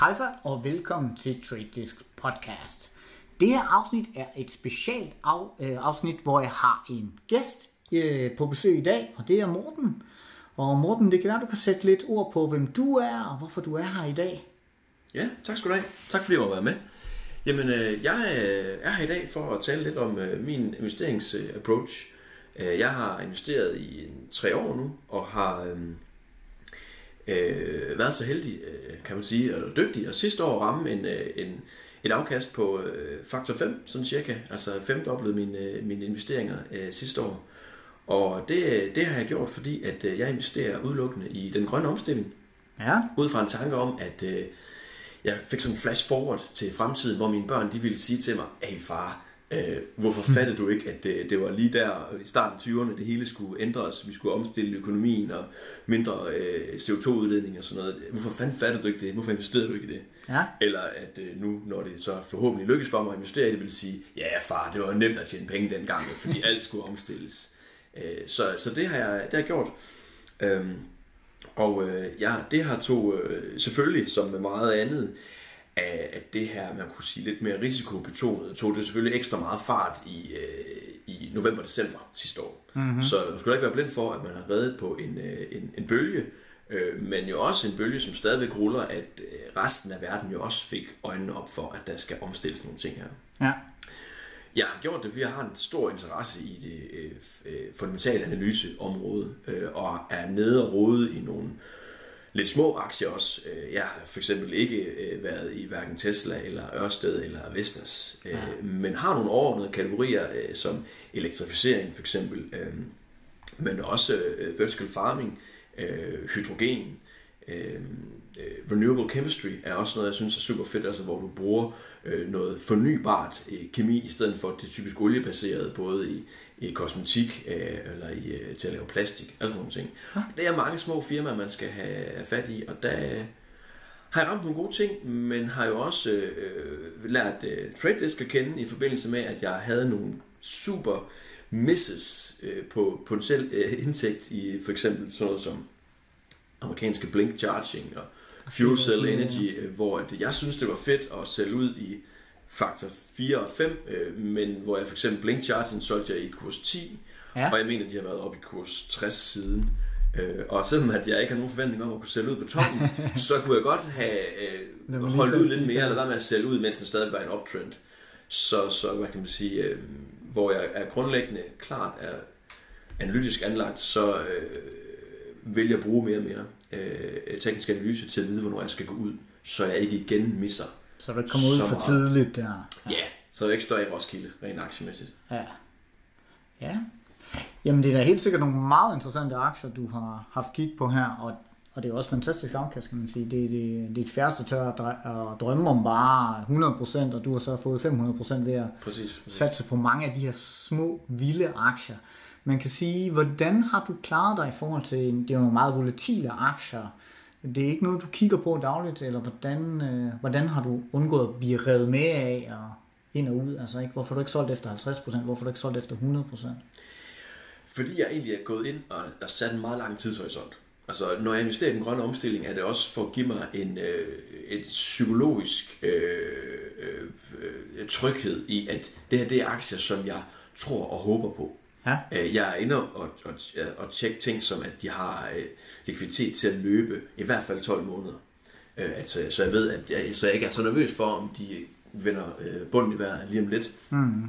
Hej så, og velkommen til Trade Podcast. Det her afsnit er et specialt af, øh, afsnit, hvor jeg har en gæst øh, på besøg i dag, og det er Morten. Og Morten, det kan være, du kan sætte lidt ord på, hvem du er, og hvorfor du er her i dag. Ja, tak skal du have. Tak fordi jeg var være med. Jamen, øh, jeg øh, er her i dag for at tale lidt om øh, min investeringsapproach. Øh, øh, jeg har investeret i en, tre år nu, og har øh, øh, været så heldig, øh, kan man sige, og dygtig, og sidste år ramme en, øh, en, et afkast på øh, faktor 5, sådan cirka, altså femdoblet mine, øh, mine investeringer øh, sidste år. Og det, det har jeg gjort, fordi at øh, jeg investerer udelukkende i den grønne omstilling, Ja, ud fra en tanke om, at øh, jeg fik sådan en flash forward til fremtiden, hvor mine børn de ville sige til mig, hey far, øh, hvorfor fattede du ikke, at det, det var lige der i starten af 20'erne, det hele skulle ændres, vi skulle omstille økonomien og mindre øh, CO2-udledning og sådan noget. Hvorfor fanden fattede du ikke det? Hvorfor investerede du ikke i det? ja, Eller at øh, nu, når det så forhåbentlig lykkes for mig at investere i det, vil sige, ja far, det var nemt at tjene penge dengang, fordi alt skulle omstilles. Øh, så, så det har jeg, det har jeg gjort. Øhm, og øh, ja, det har tog øh, selvfølgelig, som med meget andet, af at det her, man kunne sige lidt mere risikobetonet, tog det selvfølgelig ekstra meget fart i, øh, i november-december sidste år. Mm-hmm. Så man skulle ikke være blind for, at man har reddet på en, øh, en, en bølge, øh, men jo også en bølge, som stadigvæk ruller, at øh, resten af verden jo også fik øjnene op for, at der skal omstilles nogle ting her. ja, Jeg har gjort det, fordi jeg har en stor interesse i det øh, øh, fundamentale analyseområde, øh, og er nede og rode i nogle lidt små aktier også. Øh, Jeg har for eksempel ikke øh, været i hverken Tesla eller Ørsted eller Vestas, øh, men har nogle overordnede kategorier som elektrificering for eksempel, men også vertical farming, hydrogen, renewable chemistry er også noget, jeg synes er super fedt, altså hvor du bruger noget fornybart kemi i stedet for det typisk oliebaseret, både i, i kosmetik øh, eller i, øh, til at lave plastik, altså nogle ting. Det er mange små firmaer, man skal have fat i, og der øh, har jeg ramt nogle gode ting, men har jo også øh, lært øh, Trade Desk at kende i forbindelse med, at jeg havde nogle super misses øh, på potentiel øh, indtægt i for eksempel sådan noget som amerikanske blink charging og fuel cell energy, øh, hvor at jeg synes, det var fedt at sælge ud i faktor 4 og 5, øh, men hvor jeg for eksempel blink charging solgte jeg i kurs 10, Ja. og jeg mener, de har været oppe i kurs 60 siden. Øh, og selvom at jeg ikke har nogen forventning om at kunne sælge ud på toppen, så kunne jeg godt have øh, holdt ud lidt mere, eller være med at sælge ud, mens den stadig var en uptrend. Så, så hvad kan man sige, øh, hvor jeg er grundlæggende klart er analytisk anlagt, så øh, vil jeg bruge mere og mere øh, teknisk analyse til at vide, hvornår jeg skal gå ud, så jeg ikke igen misser. Så du ikke kommer ud for meget. tidligt der. Ja, yeah. så jeg ikke står i Roskilde, rent aktiemæssigt. Ja. Ja. Jamen, det er da helt sikkert nogle meget interessante aktier, du har haft kig på her, og, og det er også fantastisk afkast, kan man sige. Det, det, det er et færreste tør at, drømme om bare 100%, og du har så fået 500% ved at Præcis. satse på mange af de her små, vilde aktier. Man kan sige, hvordan har du klaret dig i forhold til, det er jo nogle meget volatile aktier, det er ikke noget, du kigger på dagligt, eller hvordan, øh, hvordan har du undgået at blive revet med af og ind og ud? Altså ikke, hvorfor har du ikke solgt efter 50%, hvorfor har du ikke solgt efter 100%? Fordi jeg egentlig er gået ind og, og sat en meget lang tidshorisont. Altså, når jeg investerer i den grønne omstilling, er det også for at give mig en øh, et psykologisk øh, øh, øh, tryghed i, at det her det er aktier, som jeg tror og håber på. Ja. Øh, Jeg er inde og, og, og tjekke ting, som at de har øh, likviditet til at løbe i hvert fald 12 måneder. Øh, altså, så jeg ved, at jeg, så jeg ikke er så nervøs for, om de vender bunden i vejret lige om lidt. Mm.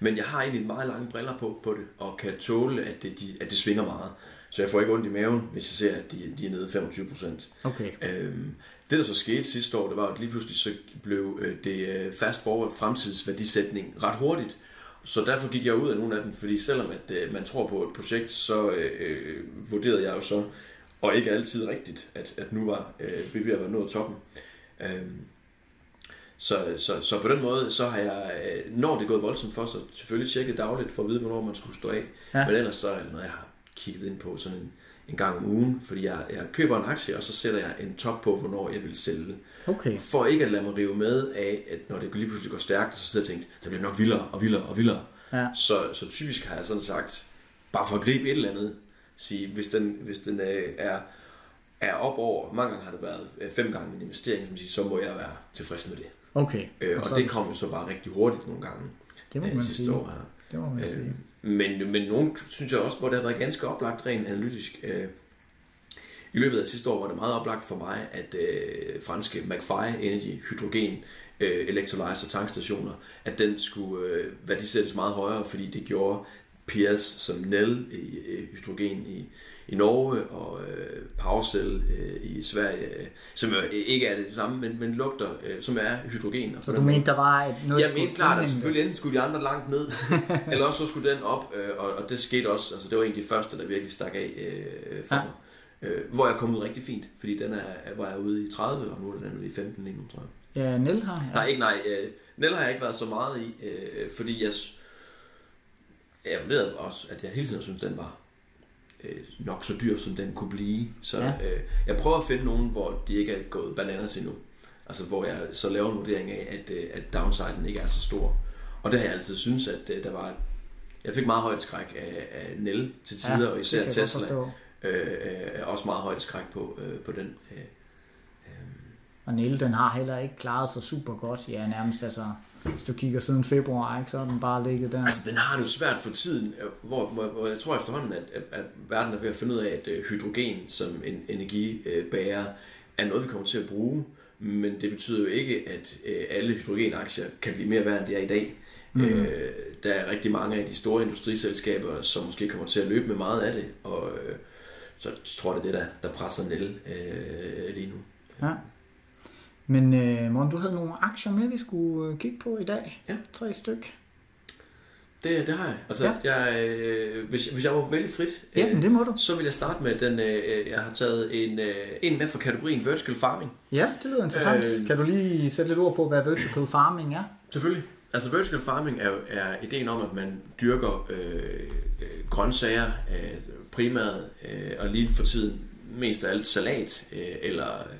Men jeg har egentlig meget lange briller på, på det, og kan tåle, at det, de, at det svinger meget. Så jeg får ikke ondt i maven, hvis jeg ser, at de, de er nede 25 procent. Okay. Øhm, det, der så skete sidste år, det var, at lige pludselig så blev det fast forward fremtidsværdisætning ret hurtigt. Så derfor gik jeg ud af nogle af dem, fordi selvom at øh, man tror på et projekt, så øh, øh, vurderede jeg jo så, og ikke altid rigtigt, at, at nu var øh, BB var nået toppen. Øhm, så, så, så på den måde, så har jeg, øh, når det er gået voldsomt for, så selvfølgelig tjekket dagligt for at vide, hvornår man skulle stå af. Ja. Men ellers så er det noget, jeg har kigget ind på sådan en, en gang om ugen, fordi jeg, jeg køber en aktie, og så sætter jeg en top på, hvornår jeg vil sælge. Okay. For ikke at lade mig rive med af, at når det lige pludselig går stærkt, så sidder jeg og tænkt, det bliver nok vildere og vildere og vildere. Ja. Så, så typisk har jeg sådan sagt, bare for at gribe et eller andet, sige, hvis den, hvis den øh, er, er op over, mange gange har det været øh, fem gange en investering, som siger, så må jeg være tilfreds med det. Okay. Øh, og så, det kom jo så bare rigtig hurtigt nogle gange det må øh, man sidste sige. år her. Det må man sige. Øh, men, men nogen synes jeg også, hvor det har været ganske oplagt rent analytisk. Øh, I løbet af sidste år var det meget oplagt for mig, at øh, franske McFly Energy hydrogen øh, electrolyzer tankstationer, at den skulle øh, værdisættes meget højere, fordi det gjorde Piers som Nel i øh, hydrogen i, i Norge og øh, Powercell øh, i Sverige, øh, som jo ikke er det samme, men, men lugter, øh, som er hydrogen. Og Så du mente, der var et, noget, jeg mente klart, at selvfølgelig enten skulle de andre langt ned, eller også så skulle den op, øh, og, og det skete også. Altså, det var en af de første, der virkelig stak af øh, for ja. mig. Øh, hvor jeg kom ud rigtig fint, fordi den er, var jeg ude i 30, og nu er den i 15 lige nu, tror jeg. Ja, Nel har. Ja. Nej, ikke nej. Øh, Nell har jeg ikke været så meget i, øh, fordi jeg, jeg vurderede også, at jeg hele tiden synes, den var øh, nok så dyr, som den kunne blive. Så Ja. ja. øh, jeg prøver at finde nogen, hvor de ikke er gået bananas endnu. Altså hvor jeg så laver en vurdering af, at, øh, at downsiden ikke er så stor. Og det har jeg altid synes, at øh, der var... Jeg fik meget højt skræk af, af Nell til tider, og det især jeg Tesla. Øh, øh, er også meget højt skræk på, øh, på den. Øh, Og Nel, den har heller ikke klaret sig super godt. Ja, nærmest altså, hvis du kigger siden februar, ikke, så har den bare ligget der. Altså, den har det jo svært for tiden, øh, hvor, hvor, hvor jeg tror efterhånden, at, at, at verden er ved at finde ud af, at øh, hydrogen som en energibærer er noget, vi kommer til at bruge. Men det betyder jo ikke, at øh, alle hydrogenaktier kan blive mere værd, end det er i dag. Mm. Øh, der er rigtig mange af de store industriselskaber, som måske kommer til at løbe med meget af det, og øh, så tror jeg, det er det, der, der presser Nell øh, lige nu. Ja. Men øh, Morten, du havde nogle aktier med, vi skulle øh, kigge på i dag. Ja. Tre styk. Det, det har jeg. Altså, Ja. jeg, øh, hvis, hvis jeg må vælge frit, Ja, men det må du. Så vil jeg starte med den, øh, jeg har taget en, øh, en med fra kategorien Vertical Farming. Ja, det lyder interessant. Øh, kan du lige sætte lidt ord på, hvad vertical farming er? Selvfølgelig. Altså Vertical Farming er, er ideen om, at man dyrker øh, øh, grøntsager, øh, primært, øh, og lige for tiden mest af alt salat øh, eller øh,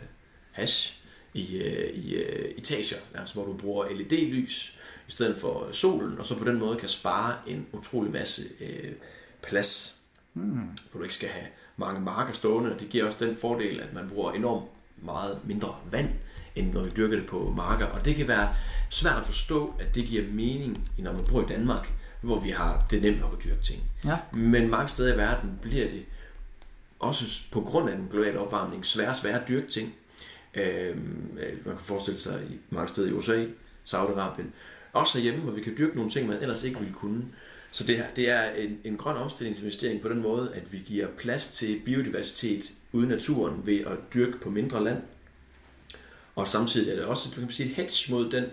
hash i, øh, i øh, etager, altså hvor du bruger LED-lys i stedet for solen, og så på den måde kan spare en utrolig masse øh, plads, mm. hvor du ikke skal have mange marker stående. Det giver også den fordel, at man bruger enormt meget mindre vand, end når vi dyrker det på marker. Og det kan være svært at forstå, at det giver mening, når man bor i Danmark, hvor vi har det nemt nok at dyrke ting. Ja. Men mange steder i verden bliver det også på grund af den globale opvarmning svært og at dyrke ting. Øhm, øh, man kan forestille sig i mange steder i USA, Saudi-Arabien. Også herhjemme, hvor vi kan dyrke nogle ting, man ellers ikke ville kunne. Så det, her, det er en, en grøn omstillingsinvestering på den måde, at vi giver plads til biodiversitet ude i naturen ved at dyrke på mindre land. Og samtidig er det også kan man sige, et hedge mod den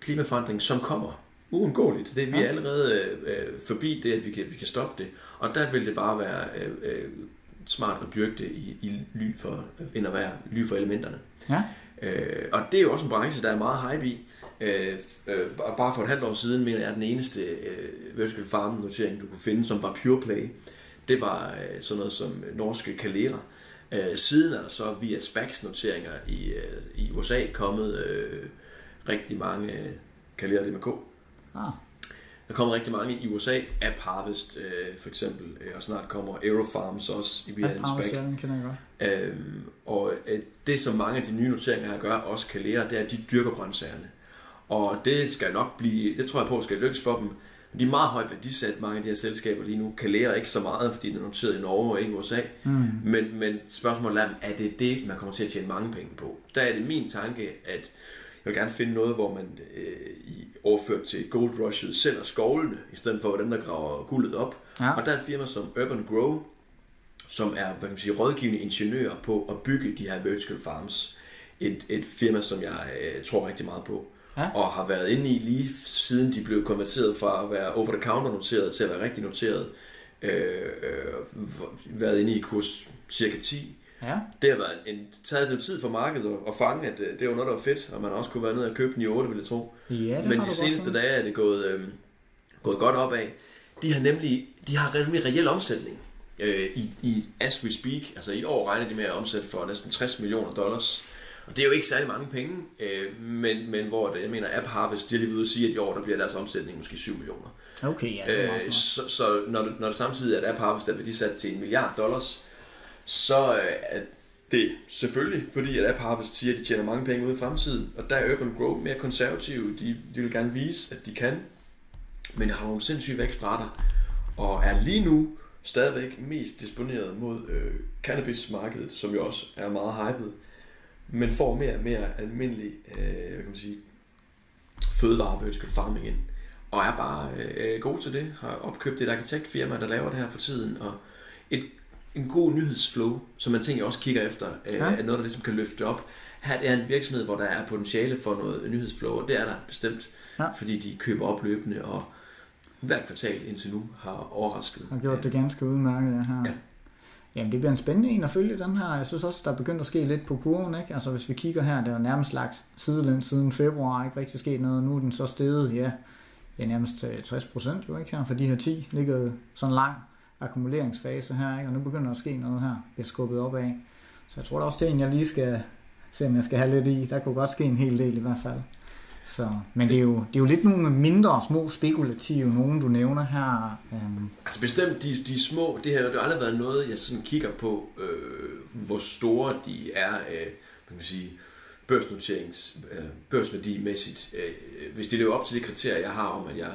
klimaforandring, som kommer uundgåeligt. Det, vi er allerede øh, forbi det, at vi kan, vi kan stoppe det. Og der vil det bare være øh, øh, smart at dyrke det i, i ly for, end at være ly for elementerne. Ja. Øh, og det er jo også en branche, der er meget hype i. Øh, øh, bare for et halvt år siden, mener jeg, at den eneste øh, vertical farm notering, du kunne finde, som var pure play, det var øh, sådan noget som norske Calera. Øh, siden er der så via SPACs noteringer i, øh, i USA kommet øh, rigtig mange øh, Calera det med K. Ah, Der er kommet rigtig mange i USA, App Harvest øh, for eksempel, øh, og snart kommer Aerofarms også via ja, en Power SPAC. Sharing kender jeg godt. Øhm, og øh, det, som mange af de nye noteringer her gør, også kan lære, det er, at de dyrker grøntsagerne. Og det skal nok blive, det tror jeg på, skal lykkes for dem. Men de er meget højt værdisat, mange af de her selskaber lige nu. Kan lære ikke så meget, fordi den er noteret i Norge og ikke i USA. Mm. Men, men spørgsmålet er, er det det, man kommer til at tjene mange penge på? Der er det min tanke, at jeg vil gerne finde noget, hvor man øh, i overført til Gold Rushet sælger skovlene, i stedet for dem, der graver guldet op. Ja. Og der er et firma som Urban Grow, som er hvad kan man sige, rådgivende ingeniører på at bygge de her vertical farms. Et, et firma, som jeg øh, tror rigtig meget på. Ja. Og har været inde i lige siden de blev konverteret fra at være over-the-counter noteret til at være rigtig noteret. Øh, øh, været inde i kurs cirka 10. Ja. Det har været en, taget det tid for markedet at, at fange, at øh, det var noget, der var fedt, og man også kunne være nede og købe den i 8, vil jeg tro. Ja, Men de seneste dage er det gået, øh, gået godt opad. De har nemlig de har nemlig reel omsætning øh, i, i as we speak. Altså i år regner de med at omsætte for næsten 60 millioner dollars. Og det er jo ikke særlig mange penge, øh, men, men hvor det, jeg mener, App Harvest, de har lige ved at sige, at i år der bliver deres omsætning måske 7 millioner. Okay, ja, det er meget Øh, så, så når, det, når det samtidig er, at App Harvest er værdisat til en milliard dollars, så øh, er Det selvfølgelig, fordi at App Harvest siger, at de tjener mange penge ud i fremtiden, og der er Urban Grow mere konservative. De, de vil gerne vise, at de kan, men har nogle sindssyge vækstrater, og er lige nu stadigvæk mest disponeret mod øh, cannabismarkedet, som jo også er meget hyped, men får mere og mere almindelig øh, hvad kan man sige, fødevare vertical farming ind, og er bare øh, øh, god til det, har opkøbt et arkitektfirma, der laver det her for tiden, og et, en god nyhedsflow, som man tænker også kigger efter, øh, ja. er noget, der ligesom kan løfte op. Her er en virksomhed, hvor der er potentiale for noget nyhedsflow, og det er der bestemt, ja. fordi de køber op løbende, og hver kvartal indtil nu har overrasket. Har gjort det ganske udmærket her. Ja. Jamen, det bliver en spændende en at følge den her. Jeg synes også, der er begyndt at ske lidt på kurven. Ikke? Altså, hvis vi kigger her, det er nærmest lagt sidelæns siden februar, ikke rigtig sket noget. Nu er den så steget, ja, ja nærmest 60 procent jo ikke her, for de her 10 ligger sådan en lang akkumuleringsfase her, ikke? og nu begynder der at ske noget her, bliver skubbet op af. Så jeg tror da også, det er en, jeg lige skal se, om jeg skal have lidt i. Der kunne godt ske en hel del i hvert fald. Så, men det er, jo, det er jo lidt nogle mindre, små, spekulative, nogen du nævner her. Um... Altså bestemt, de, de små, det har jo aldrig været noget, jeg sådan kigger på, øh, hvor store de er, øh, man kan sige, børsnoterings, øh, børsværdimæssigt. Øh, øh, hvis de lever op til de kriterier, jeg har om, at jeg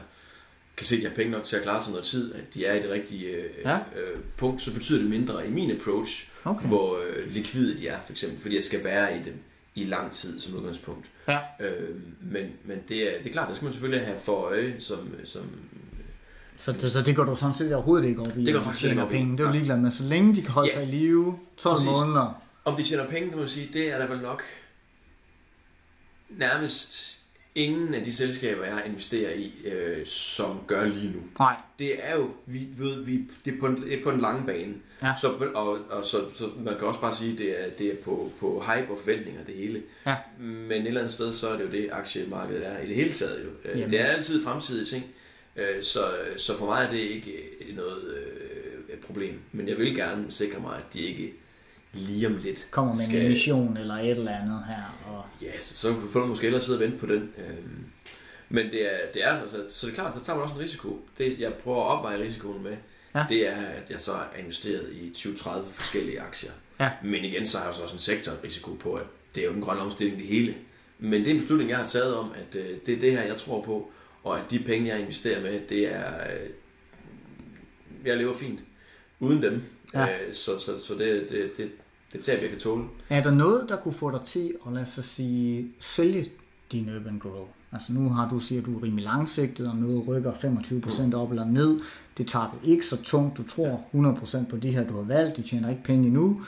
kan se, at jeg har penge nok til at klare sig noget tid, at de er i det rigtige øh, ja. øh, punkt, så betyder det mindre i min approach, okay. hvor øh, likvide de er, for eksempel, fordi jeg skal være i dem i lang tid som udgangspunkt. Ja. Øh, men men det, er, det er klart, det skal man selvfølgelig have for øje, som, som så, det, så det går du sådan set overhovedet ikke op i? Det går faktisk ikke op i. Penge. Det er jo ligeglad med, så længe de kan holde ja. sig i live 12 Præcis. måneder. Om de tjener penge, det må sige, det er der vel nok nærmest ingen af de selskaber, jeg investerer i, øh, som gør lige nu. Nej. Det er jo, vi ved, vi, det er på en, på en lang bane. Ja. Så, og, og så, så, man kan også bare sige, at det er, det er på, på hype og forventninger, det hele. Ja. Men et eller andet sted, så er det jo det, aktiemarkedet er i det hele taget. Jo. Øh, Jamen. Det er altid fremtidige ting. Øh, så, så for mig er det ikke noget øh, problem. Men jeg vil gerne sikre mig, at de ikke lige om lidt kommer med skal... en emission eller et eller andet her. Og... Ja, så, så kan folk måske ellers sidde og vente på den. Øhm, men det er, det er altså, så det er klart, så tager man også en risiko. Det, jeg prøver at opveje risikoen med, ja. det er, at jeg så er investeret i 20-30 forskellige aktier. Ja. Men igen, så har jeg også en sektorrisiko på, at det er jo den grønne omstilling det hele. Men det er en beslutning, jeg har taget om, at øh, det er det her, jeg tror på, og at de penge, jeg investerer med, det er... Øh, jeg lever fint uden dem. Ja. Øh, så, så, så det, det, det, det tab, jeg kan tåle. Er der noget, der kunne få dig til at lade sig sige, sælge din Urban Grow? Altså nu har du siger, at du er rimelig langsigtet, og noget rykker 25% op eller ned. Det tager det ikke så tungt. Du tror 100% på de her, du har valgt. De tjener ikke penge endnu.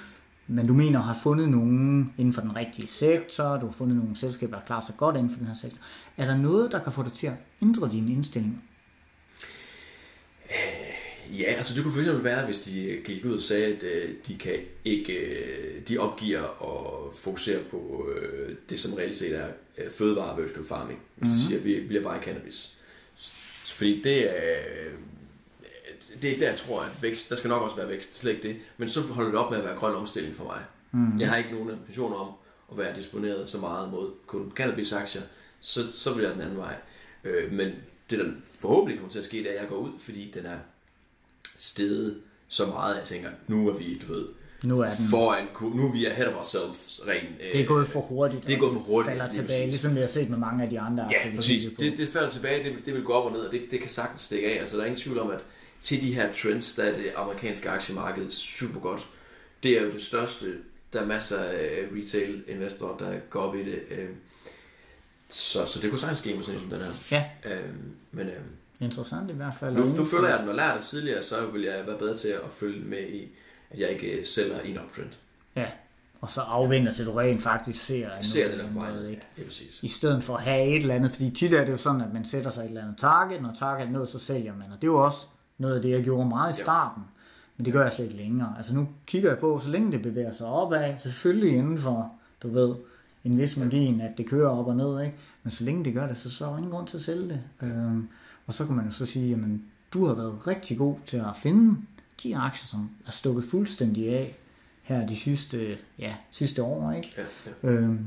Men du mener at have fundet nogen inden for den rigtige sektor. Du har fundet nogle selskaber, der klarer sig godt inden for den her sektor. Er der noget, der kan få dig til at ændre din indstilling? Ja, altså det kunne fx være, hvis de gik ud og sagde, at øh, de kan ikke, øh, de opgiver at fokusere på øh, det, som reelt set er fødevare vertical farming. Hvis mm-hmm. de siger, at vi bliver bare cannabis. Fordi det er, det er ikke der, jeg tror, at vækst, der skal nok også være vækst, slet ikke det. Men så holder det op med at være grøn omstilling for mig. Mm-hmm. Jeg har ikke nogen ambitioner om at være disponeret så meget mod kun cannabis-aktier, så, så bliver jeg den anden vej. men det, der forhåbentlig kommer til at ske, det er, at jeg går ud, fordi den er steget så meget, at jeg tænker, nu er vi, du ved, nu er den. foran, nu er vi ahead of ourselves ren. Det er gået for hurtigt. Det er gået for hurtigt. falder tilbage, præcis. ligesom vi har set med mange af de andre. Ja, præcis. Det, det falder tilbage, det, det vil gå op og ned, og det, det kan sagtens stikke af. Altså, der er ingen tvivl om, at til de her trends, der er det amerikanske aktiemarked super godt. Det er jo det største. Der er masser af retail investorer, der går op i det. Øh, så, så det kunne sagtens ske med sådan som den her. Ja. Øhm, men øhm, Interessant i hvert fald. Nu, nu føler jeg, at når jeg lært det tidligere, så vil jeg være bedre til at følge med i, at jeg ikke øh, sælger en uptrend. Ja, og så afventer til du rent faktisk ser, ser det der noget, ikke? Ja, præcis. I stedet for at have et eller andet, fordi tit er det jo sådan, at man sætter sig et eller andet target, når target er nået, så sælger man. Og det er jo også noget af det, jeg gjorde meget i starten. Ja. Men det gør jeg slet ikke længere. Altså nu kigger jeg på, så længe det bevæger sig opad, selvfølgelig inden for, du ved, en vis margin, at det kører op og ned, ikke? Men så længe det gør det, så, så er der ingen grund til at sælge det. Øhm, og så kan man jo så sige, jamen, du har været rigtig god til at finde de aktier, som er stukket fuldstændig af her de sidste, ja, sidste år, ikke? Ja, ja. Øhm,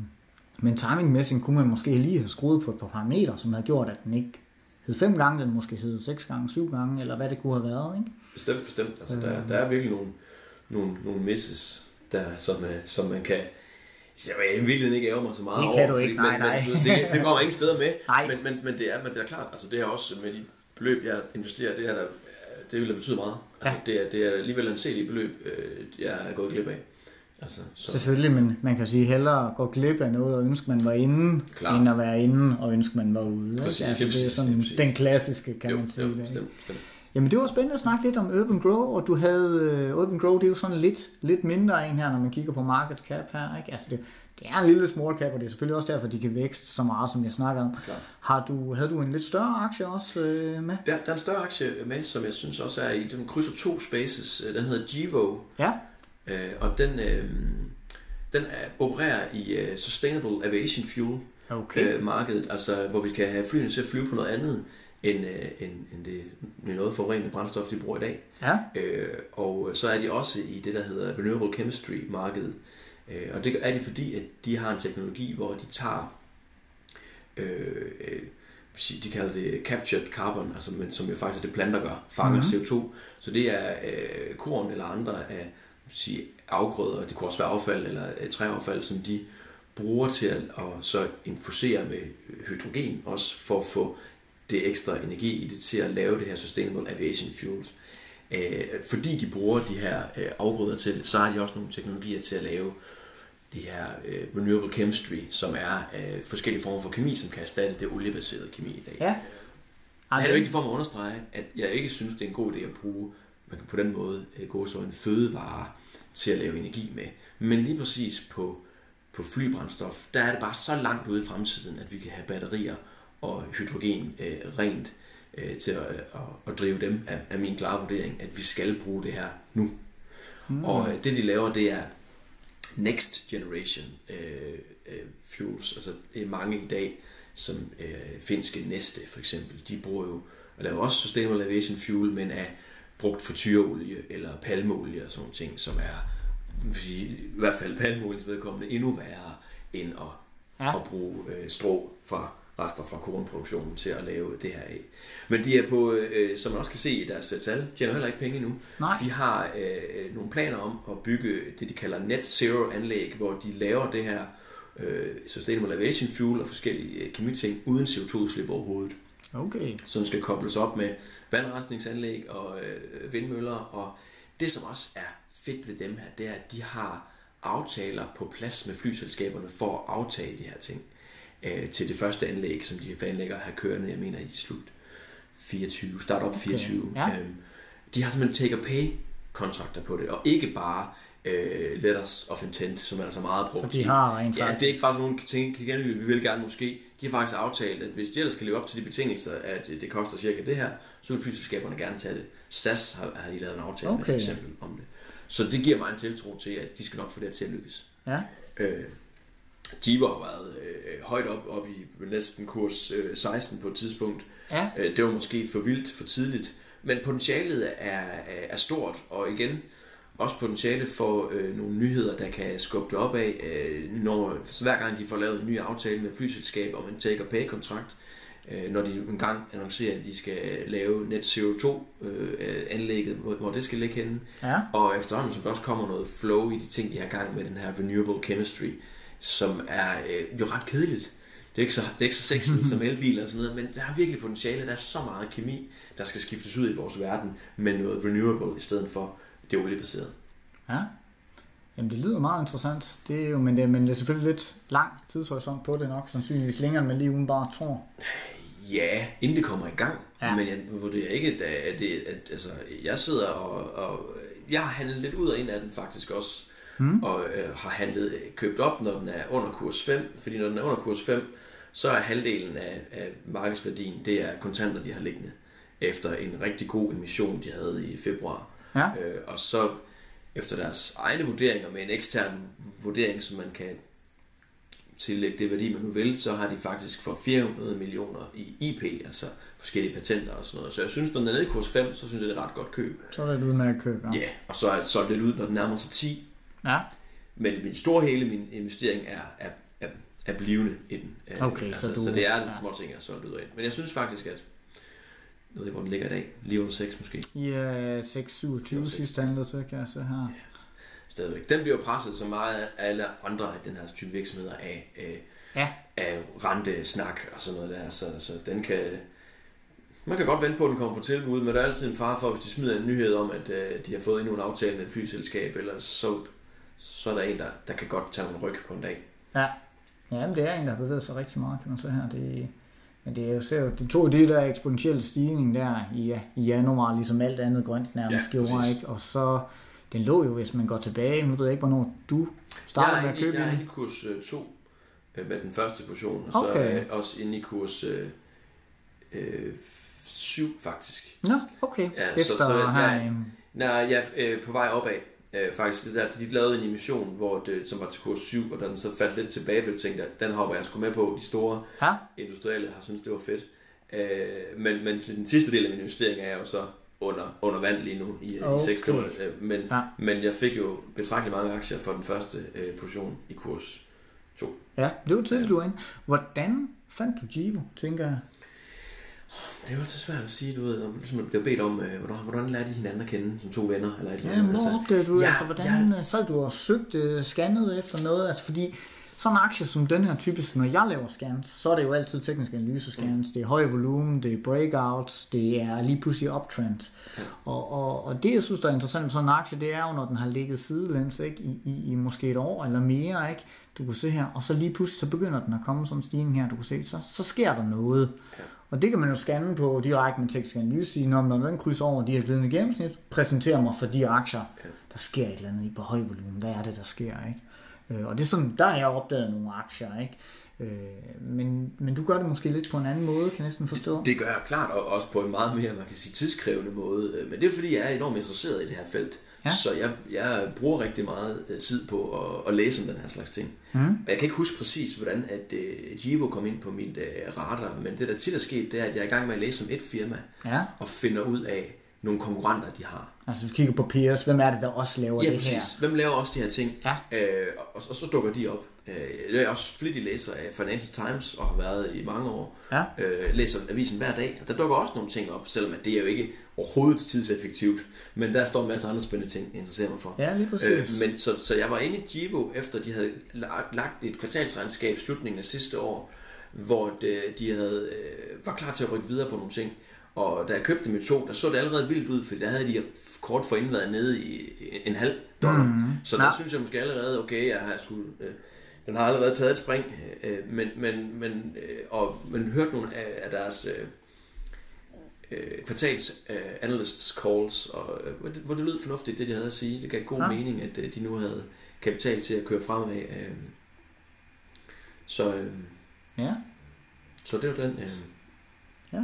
men timingmæssigt kunne man måske lige have skruet på et par parametre, som havde gjort, at den ikke hed fem gange, den måske hed seks gange, syv gange, eller hvad det kunne have været, ikke? Bestemt, bestemt. Altså, der, der er virkelig nogle, nogle, nogle misses, der, som, øh, som man kan... Så jeg i virkeligheden ikke ærger mig så meget Det over, kan du ikke, nej, men, nej. Men, det, det kommer ingen steder med, Nej. men, men, men, det er, men det er klart, altså det er også med de beløb, jeg investerer, det, er der, det vil da betyde meget. Altså, Ja. det, er, det er alligevel en selige beløb, øh, jeg er gået glip af. Altså, så, Selvfølgelig, men man kan sige hellere gå glip af noget og ønske, man var inde, Klar. end at være inde og ønske, man var ude. ikke? Præcis, altså, det er sådan præcis. den klassiske, kan jo, man sige. jo, det, bestemt, bestemt. Jamen det var spændende at snakke lidt om Urban Grow, og du havde, uh, Urban Grow det er jo sådan lidt, lidt mindre en her, når man kigger på market cap her, ikke? Altså det, det er en lille small cap, og det er selvfølgelig også derfor, de kan vækste så meget, som jeg snakker om. Klart. Har du, havde du en lidt større aktie også uh, med? Der, der er en større aktie med, som jeg synes også er i, den krydser to spaces, Øh, den hedder Givo, Ja, øh, og den, øh, den er, opererer i øh, Sustainable Aviation Fuel, okay. øh, markedet, altså hvor vi kan have flyene til at flyve på noget andet, end, øh, end, end det, noget forurenende brændstof, de bruger i dag. Ja, Øh, og så er de også i det, der hedder Renewable Chemistry markedet. Øh, og det er de, fordi at de har en teknologi, hvor de tager, øh, øh, de kalder det captured carbon, altså, men, som jo faktisk er det planter gør, fanger Mhm. mm-hmm. CO2. Så det er øh, korn eller andre af sige, afgrøder, det kunne også være affald eller øh, træaffald, som de bruger til at og så infusere med hydrogen, også for at få det ekstra energi i det til at lave det her Sustainable Aviation Fuels. Øh, fordi de bruger de her øh, afgrøder til det, så har de også nogle teknologier til at lave det her øh, renewable chemistry, som er øh, forskellige former for kemi, som kan erstatte det oliebaserede kemi i dag. ja. Det Ej, er vigtigt for mig at understrege, at jeg ikke synes, det er en god idé at bruge man kan på den måde øh, gå så en fødevare til at lave energi med. Men lige præcis på, på flybrændstof, der er det bare så langt ude i fremtiden, at vi kan have batterier og hydrogen øh, rent øh, til at, at, at drive dem, af, af min klare vurdering, at vi skal bruge det her nu. Mm. Og øh, det de laver, det er next generation øh, øh, fuels. Altså det er mange i dag, som øh, finske Neste for eksempel, de bruger jo, og laver også sustainable aviation fuel, men er brugt frityreolie eller palmeolie og sådan nogle ting, som er sige, i hvert fald palmeolies vedkommende endnu værre end at, ja. at bruge øh, strå fra rester fra kornproduktionen til at lave det her af. Men de er på, øh, som man også kan se i deres øh, tal, tjener heller ikke penge endnu. Nej. De har øh, nogle planer om at bygge det, de kalder net zero anlæg, hvor de laver det her øh, sustainable aviation fuel og forskellige øh, kemiting uden CO2-udslip overhovedet Okay. som skal kobles op med vandrensningsanlæg og øh, vindmøller. Og det, som også er fedt ved dem her, det er, at de har aftaler på plads med flyselskaberne for at aftage de her ting øh, til det første anlæg, som de planlægger at have kørende, jeg mener i slut 24, start op 24. ja. Øhm, de har simpelthen take or pay kontrakter på det, og ikke bare øh, letters of intent, som er så meget brugt. Så de har rent Ja, faktisk. det er ikke bare nogen ting, vi vi vil gerne måske. De har faktisk aftalt, at hvis de ellers skal leve op til de betingelser, at det koster cirka det her, så vil flyselskaberne gerne tage det. SAS har, har de lavet en aftale okay. med for Okay. eksempel om det. Så det giver mig en tiltro til, at de skal nok få det til at lykkes. Ja. Øh, Giver har været øh, højt op, op i næsten kurs øh, 16 på et tidspunkt. Ja. Øh, det var måske for vildt, for tidligt. Men potentialet er, er, er stort, og igen, også potentiale for øh, nogle nyheder, der kan skubbe det op af, øh, når, hver gang de får lavet en ny aftale med flyselskab om en take-or-pay-kontrakt, øh, når de en gang annoncerer, at de skal lave net CO2-anlægget, hvor, hvor det skal ligge henne. Ja. Og efterhånden, som der også kommer noget flow i de ting, de har gang med den her renewable chemistry, som er øh, jo ret kedeligt. Det er ikke så, det er ikke så sexy som elbiler og sådan noget, men der er virkelig potentiale. Der er så meget kemi, der skal skiftes ud i vores verden med noget renewable i stedet for det oliebaserede. Ja. Jamen, det lyder meget interessant. Det er jo, men, det, men det er selvfølgelig lidt lang tidshorisont på det nok, sandsynligvis længere, end man lige uden bare tror. Ja, inden det kommer i gang. Ja. Men jeg vurderer ikke, at, det, at altså, jeg sidder og, og... Jeg har handlet lidt ud og ind af den faktisk også. Mm. Og øh, har handlet købt op, når den er under kurs 5. Fordi når den er under kurs 5, så er halvdelen af, af markedsværdien, det er kontanter, de har liggende. Efter en rigtig god emission, de havde i februar. Ja. Øh, og så efter deres egne vurderinger med en ekstern vurdering, som man kan tillægge det værdi, man nu vil, så har de faktisk for 400 millioner i IP, altså forskellige patenter og sådan noget. Så jeg synes, når den er nede i kurs 5, så synes jeg, det er et ret godt køb. Så er det et udmærket køb, ja. Ja, og så er det solgt lidt ud, når den nærmer sig 10. Ja. Men min store hele, min investering er, er, er, er blivende i den. Øh, Okay, altså, så du- så det er ja. en små ting, jeg har solgt ud af. Men jeg synes faktisk, at jeg ved ikke, hvor den ligger i dag. Lige under 6 måske. Uh, 627 seks. sidste handlet til, kan jeg se her. stadigvæk. Den bliver presset så meget af alle andre af den her type virksomheder af, af, Ja. af rentesnak og sådan noget der, så, så den kan... Man kan godt vente på, at den kommer på tilbud, men der er altid en fare for, hvis de smider en nyhed om, at øh, de har fået endnu en aftale med et flyselskab, eller så, så er der en, der, der kan godt tage en ryg på en dag. Ja. Ja, men det er en, der har bevæget sig rigtig meget, kan man se her. Det, men det er jo, ser det tog det der eksponentielle stigning der i, i januar, ligesom alt andet grønt nærmest Ja, gjorde, ikke? Og så, den lå jo, hvis man går tilbage, nu ved jeg ikke, hvornår du startede med at købe jeg er i kurs 2 med den første portion, og så Okay. er jeg også inde i kurs 7 faktisk. Nå, okay. Ja, så- Efter så- her, ja. øhm, Nej, jeg er øh, på vej opad. Øh, faktisk, det der, de lavede en emission, hvor det, som var til kurs 7, og da den så faldt lidt tilbage, blev tænkte jeg, den hopper jeg sgu med på. De store ja, industrielle har syntes, det var fedt. Øh, men, men den sidste del af min investering er jeg jo så under, under vand lige nu i, okay. i Okay. 6 måneder. Øh, Men, Ja. ja. men jeg fik jo betragteligt mange aktier for den første øh, portion i kurs 2. ja, det var tidligt, du var inde. Hvordan fandt du Givo, tænker jeg? Det er jo altid svært at sige, du ved, når man ligesom bliver bedt om, øh, hvordan, hvordan lærer de hinanden at kende som to venner, eller et eller Ja, andet. hvor opdagede du, ja, altså, hvordan ja. sad du og søgte, scannede efter noget? Altså, fordi sådan en aktie som den her typisk, når jeg laver scans, så er det jo altid teknisk analyse scans. Det er høj volumen, det er breakouts, det er lige pludselig uptrend. Og, og, og det, jeg synes, der er interessant med sådan en aktie, det er jo, når den har ligget sidelæns ikke? I, i, i måske et år eller mere, ikke? Du kan se her, og så lige pludselig, så begynder den at komme sådan en stigning her, du kan se, så, så sker der noget. Og det kan man jo scanne på direkte med teknisk analyse, sige, når den krydser over de her glidende gennemsnit, præsenterer mig for de aktier, der sker et eller andet i på høj volumen. Hvad er det, der sker, ikke? Øh, og det er sådan, der har jeg opdaget nogle aktier, ikke? Øh, men, men du gør det måske lidt på en anden måde, kan jeg næsten forstå. Det gør jeg klart, og også på en meget mere, man kan sige, tidskrævende måde. Øh, Men det er fordi, jeg er enormt interesseret i det her felt. Ja. Så jeg, jeg bruger rigtig meget øh, tid på at, at læse om den her slags ting. Mm. Og jeg kan ikke huske præcis, hvordan at uh, Givo kom ind på mit uh, radar, men det der tit er sket, det er, at jeg er i gang med at læse om et firma, Ja, og finder ud af nogle konkurrenter, de har. altså hvis du kigger på peers, hvem er det, der også laver Ja, det præcis. her? Hvem laver også de her ting? Ja. Øh, og, og så dukker de op. Øh, jeg er også flittig læser af Financial Times, og har været i mange år. Ja. Øh, læser avisen hver dag. Der dukker også nogle ting op, selvom at det er jo ikke overhovedet tidseffektivt. Men der står en masse andre spændende ting, jeg interesserer mig for. Ja, lige præcis. Øh, men så, så jeg var inde i Givo, efter de havde lagt, et kvartalsregnskab i slutningen af sidste år, hvor det, de havde, øh, var klar til at rykke videre på nogle ting. Og da jeg købte dem i to, der så det allerede vildt ud, for der havde de kort forinden været nede i en halv dollar. Mm, så der Ja. synes jeg måske allerede, okay, jeg har skulle, øh, den har allerede taget et spring, øh, men, men, men, øh, og, men hørt nogle af, af deres øh, øh, kvartals øh, analysts calls, og, øh, hvor, det, hvor det lød fornuftigt, det de havde at sige. Det gav god Ja. ja. mening, at øh, de nu havde kapital til at køre fremad. Øh, så, øh, Ja. så det var den. Øh.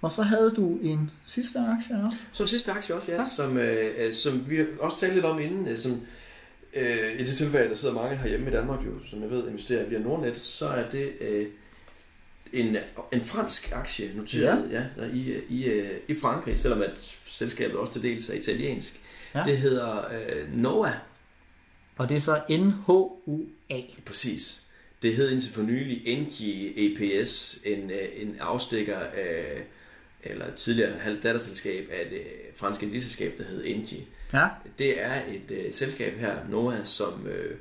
Og så havde du en sidste aktie også. Så sidste aktie også, ja, Ja. ja. Som, øh, øh, som vi også talte lidt om inden, øh, som øh, i det tilfælde, der sidder mange herhjemme i Danmark jo, som jeg ved investerer via Nordnet, så er det øh, en, en fransk aktie noteret ja. Ja, i, i, øh, i Frankrig, selvom at selskabet også til dels er italiensk. Ja. Det hedder øh, Nova, Og det er så NHUA. præcis. Det hed indtil for nylig NG APS, en, øh, en afstikker af, eller tidligere halvt datterselskab af det franske energiselskab, der hed Engie. Ja. Det er et øh, selskab her, NOAA, som øh,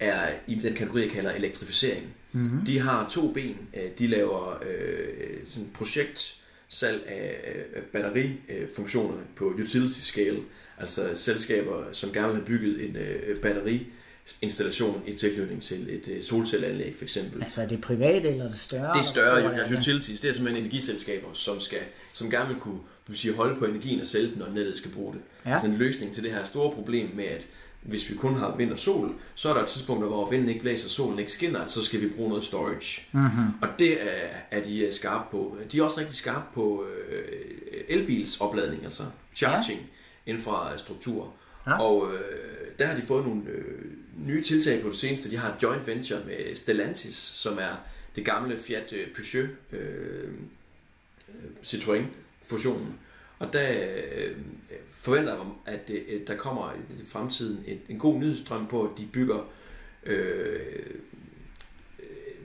er i den kategori, jeg kalder elektrificering. Mm-hmm. De har to ben. Øh, De laver øh, sådan projekt salg af, batterifunktioner på utility scale, altså selskaber, som gerne vil have bygget en øh, batteriinstallation i tilknytning til et øh, solcelleanlæg for eksempel. Altså er det privat eller er det større? Det er større, jo, altså utilities, det er simpelthen energiselskaber, som, skal, som gerne vil kunne vil sige, holde på energien og sælge den, når nettet skal bruge det. Ja. Altså en løsning til det her store problem med, at hvis vi kun har vind og sol, så er der et tidspunkt, hvor vinden ikke blæser, solen ikke skinner, så skal vi bruge noget storage. Mm-hmm. Og det er, er de øh, skarpe på. De er også rigtig skarpe på øh, elbilsopladning, altså charging, ja. infrastruktur. Ja. Og øh, der har de fået nogle øh, nye tiltag på det seneste. De har et joint venture med Stellantis, som er det gamle Fiat øh, Peugeot øh, Citroën fusionen. Og der øh, forventer jeg, at det, at der kommer i fremtiden et, en god nyhedsstrøm på, at de bygger øh,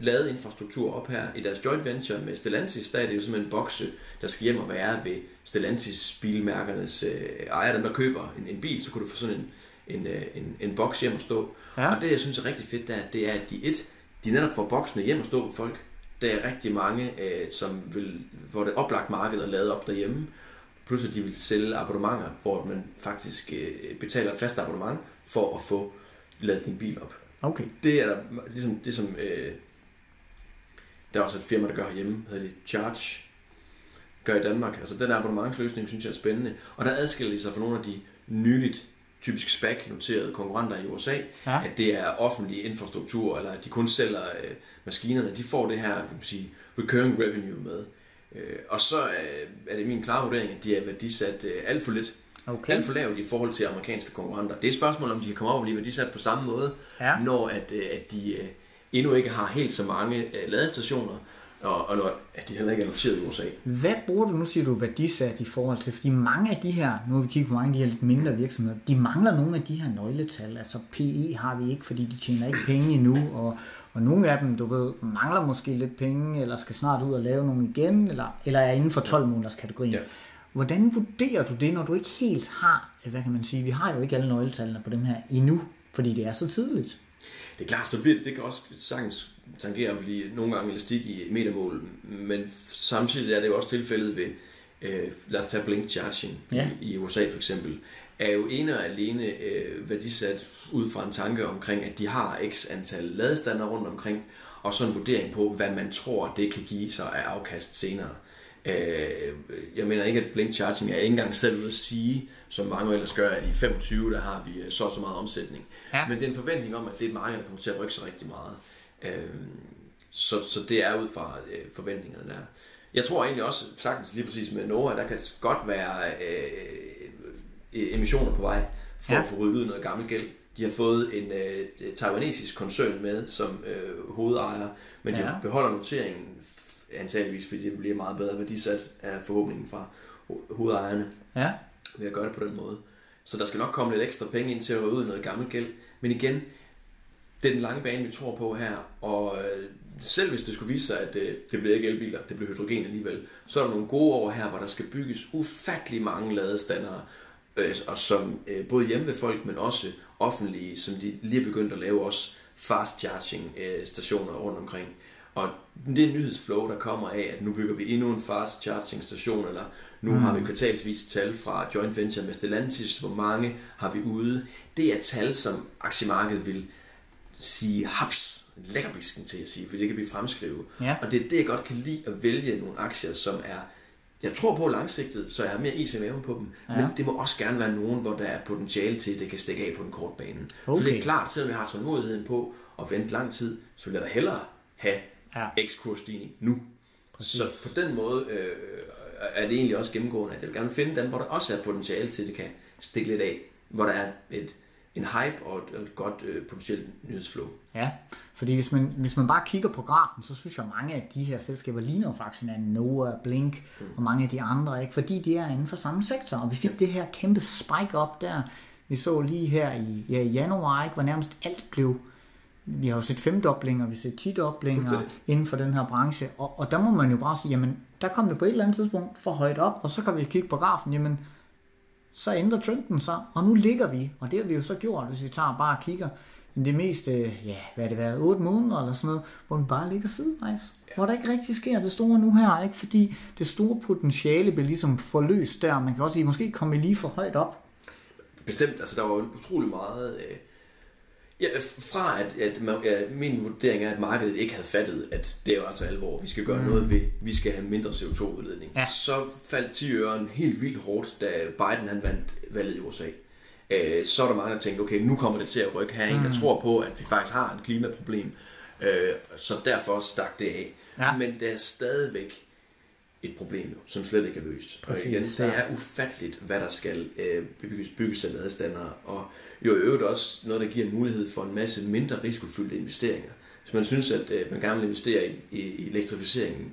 lavet infrastruktur op her i deres joint venture med Stellantis. Der er det jo simpelthen en bokse, der skal hjem og være ved Stellantis bilmærkernes øh, ejer. Dem, der køber en, en bil, så kunne du få sådan en, en, øh, en, en boks hjem at stå. Ja. Og det, jeg synes er rigtig fedt, det er, det er at de, et, de netop får boksene hjem at stå på folk. Der er rigtig mange, øh, som vil, hvor det er oplagt marked er lavet op derhjemme. Plus at de vil sælge abonnementer, hvor man faktisk øh, betaler et fast abonnement for at få lavet din bil op. Okay. Det er der, ligesom det som, øh, der er også et firma, der gør herhjemme, hedder det Charge, gør i Danmark. Altså den abonnementsløsning synes jeg er spændende. Og der adskiller de sig fra nogle af de nyligt typisk SPAC-noterede konkurrenter i USA, Ja. at det er offentlig infrastruktur, eller at de kun sælger øh, maskinerne. De får det her kan man sige, recurring revenue med. Øh, og så øh, er det min klare vurdering, at de er værdisat øh, alt for lidt. Okay. Alt for lavt i forhold til amerikanske konkurrenter. Det er et spørgsmål, om de kan komme op og blive værdisat på samme måde, Ja. når at, øh, at de øh, endnu ikke har helt så mange øh, ladestationer, og, og at de heller ikke er noteret i USA. Hvad bruger du, nu siger du værdisat i forhold til, fordi mange af de her, nu har vi kigget på mange af de her lidt mindre virksomheder, de mangler nogle af de her nøgletal, altså PE har vi ikke, fordi de tjener ikke penge endnu, og, og nogle af dem, du ved, mangler måske lidt penge, eller skal snart ud og lave nogle igen, eller, eller er inden for 12 måneders kategorien. Ja. Hvordan vurderer du det, når du ikke helt har, hvad kan man sige, vi har jo ikke alle nøgletallene på dem her endnu, fordi det er så tidligt. Det er klart, så bliver det, det kan også sagtens tangere at blive nogle gange elastik i metermål, men samtidig er det jo også tilfældet ved, øh, lad os tage blink charging Ja. i, i USA for eksempel, er jo ene og alene øh, værdisat ud fra en tanke omkring, at de har x antal ladestander rundt omkring, og så en vurdering på, hvad man tror, det kan give sig af afkast senere. Øh, jeg mener ikke, at blink charging er ikke engang selv ude at sige, som mange ellers gør, at i 25, der har vi øh, så så meget omsætning. Ja. Men det er en forventning om, at det er et marked, der kommer til at rykke sig rigtig meget. Øh, så, så det er ud fra øh, forventningerne der. Jeg tror egentlig også, sagtens lige præcis med Nova, der kan godt være øh, emissioner på vej for Ja. at få ryddet ud noget gammel gæld. De har fået en øh, taiwanesisk koncern med som øh, hovedejer, men de Ja. beholder noteringen antageligvis, fordi det bliver meget bedre værdisat af forhåbningen fra ho- hovedejerne Ja, ved at gøre det på den måde. Så der skal nok komme lidt ekstra penge ind til at rydde ud noget gammel gæld. Men igen, det er den lange bane, vi tror på her. Og øh, selv hvis det skulle vise sig, at øh, det bliver ikke elbiler, det bliver hydrogen alligevel, så er der nogle gode år her, hvor der skal bygges ufattelig mange ladestandere, øh, og som øh, både hjemme ved folk, men også offentlige, som de lige er begyndt at lave også fast charging øh, stationer rundt omkring. Og det nyhedsflow, der kommer af, at nu bygger vi endnu en fast charging station, eller nu mm. har vi kvartalsvis tal fra joint venture med Stellantis, hvor mange har vi ude. Det er tal, som aktiemarkedet vil sige haps, lækkerbisken til at sige, for det kan vi fremskrive. Ja. Og det er det, jeg godt kan lide at vælge nogle aktier, som er, jeg tror på langsigtet, så jeg har mere is i maven på dem, Ja. men det må også gerne være nogen, hvor der er potentiale til, at det kan stikke af på den korte bane. For Okay. det er klart, selvom jeg har tålmodigheden på at vente lang tid, så vil jeg da hellere have Ja. x kursstigning nu. Præcis. Så på den måde øh, er det egentlig også gennemgående, at jeg vil gerne finde dem, hvor der også er potentiale til, at det kan stikke lidt af. Hvor der er et, en hype og et, et godt øh, potentielt nyhedsflow. Ja, fordi hvis man, hvis man bare kigger på grafen, så synes jeg, at mange af de her selskaber ligner faktisk hinanden, Nova, Blink mm. og mange af de andre, ikke? fordi de er inden for samme sektor, og vi fik det her kæmpe spike op der, vi så lige her i, ja, i januar, ikke? hvor nærmest alt blev, vi har jo set femdoblinger, vi har set tidoblinger inden for den her branche, og, og der må man jo bare sige, jamen der kom det på et eller andet tidspunkt for højt op, og så kan vi kigge på grafen, jamen så ændrer trenden sig, og nu ligger vi, og det har vi jo så gjort, hvis vi tager bare og kigger, det meste, ja, hvad har det været, 8 måneder eller sådan noget, hvor vi bare ligger sidevejs. Ja. Hvor der ikke rigtig sker det store nu her, ikke? fordi det store potentiale bliver ligesom forløst der. Man kan også sige, måske kommer lige for højt op. Bestemt, altså der var utrolig meget... Øh, ja, fra at, at man, ja, min vurdering er, at markedet ikke havde fattet, at det er jo altså alvor, vi skal gøre mm. noget ved, vi skal have mindre CO2-udledning. Ja. Så faldt 10 øren helt vildt hårdt, da Biden han vandt valget i USA. Øh, så er der mange, der tænkte, okay, nu kommer det til at rykke. Her er en, der tror på, at vi faktisk har et klimaproblem. Øh, så derfor stak det af. Ja. Men der er stadigvæk et problem, som slet ikke er løst. Præcis, og igen, det er ufatteligt, hvad der skal øh, bygges, bygges af ladestandere, og jo i øvrigt også noget, der giver en mulighed for en masse mindre risikofyldte investeringer. Hvis man synes, at øh, man gerne vil investere i, i, i elektrificeringen,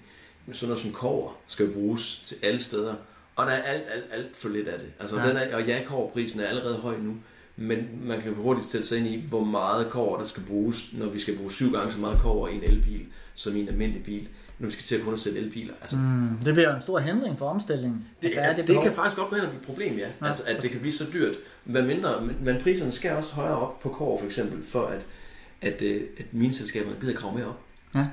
sådan noget som kover skal bruges til alle steder, og der er alt, alt, alt for lidt af det. Altså, ja. den er, og ja, koverprisen er allerede høj nu, men man kan hurtigt sætte sig ind i, hvor meget kover der skal bruges, når vi skal bruge syv gange så meget kover i en elbil, som i en almindelig bil, når vi skal til at kun sætte elbiler. Altså, Mm, det bliver en stor hindring for omstillingen. det, at er det, det behov. kan faktisk godt gå hen og blive et problem, ja. Ja, altså, at det kan blive så dyrt. Hvad mindre, men, men priserne skal også højere op på kover, for eksempel, for at, at, øh, at mine selskaber gider at krave mere op. Ja.